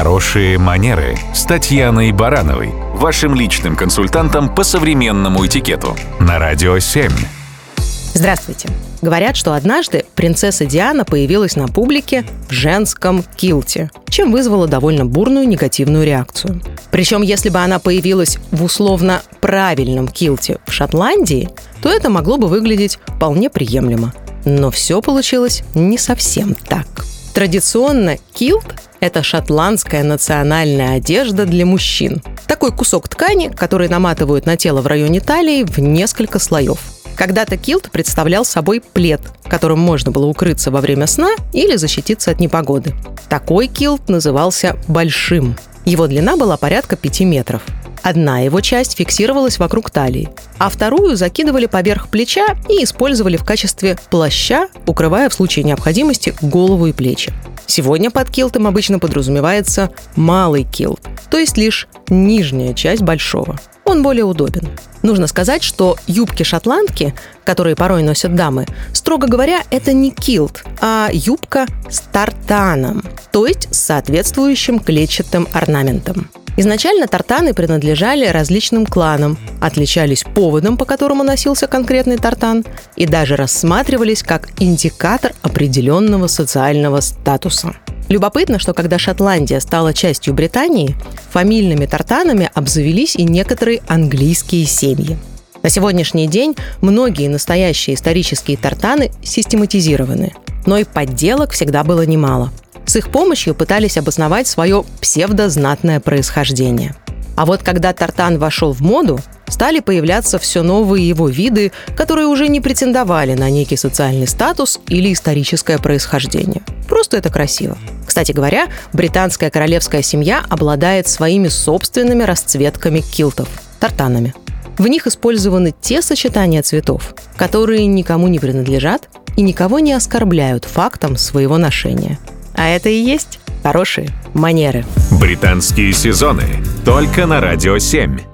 Хорошие манеры с Татьяной Барановой, вашим личным консультантом по современному этикету на Радио 7. Здравствуйте. Говорят, что однажды принцесса Диана появилась на публике в женском килте, чем вызвала довольно бурную негативную реакцию. Причем, если бы она появилась в условно правильном килте в Шотландии, то это могло бы выглядеть вполне приемлемо. Но все получилось не совсем так. Традиционно килт – это шотландская национальная одежда для мужчин. Такой кусок ткани, который наматывают на тело в районе талии в несколько слоев. Когда-то килт представлял собой плед, которым можно было укрыться во время сна или защититься от непогоды. Такой килт назывался «большим». Его длина была порядка 5 метров. Одна его часть фиксировалась вокруг талии, а вторую закидывали поверх плеча и использовали в качестве плаща, укрывая в случае необходимости голову и плечи. Сегодня под килтом обычно подразумевается малый килт, то есть лишь нижняя часть большого. Он более удобен. Нужно сказать, что юбки-шотландки, которые порой носят дамы, строго говоря, это не килт, а юбка с тартаном, то есть с соответствующим клетчатым орнаментом. Изначально тартаны принадлежали различным кланам, отличались поводом, по которому носился конкретный тартан, и даже рассматривались как индикатор определенного социального статуса. Любопытно, что когда Шотландия стала частью Британии, фамильными тартанами обзавелись и некоторые английские семьи. На сегодняшний день многие настоящие исторические тартаны систематизированы, но и подделок всегда было немало. С их помощью пытались обосновать свое псевдознатное происхождение. А вот когда тартан вошел в моду, стали появляться все новые его виды, которые уже не претендовали на некий социальный статус или историческое происхождение. Просто это красиво. Кстати говоря, британская королевская семья обладает своими собственными расцветками килтов – тартанами. В них использованы те сочетания цветов, которые никому не принадлежат и никого не оскорбляют фактом своего ношения – а это и есть хорошие манеры. Британские сезоны. Только на «Радио 7».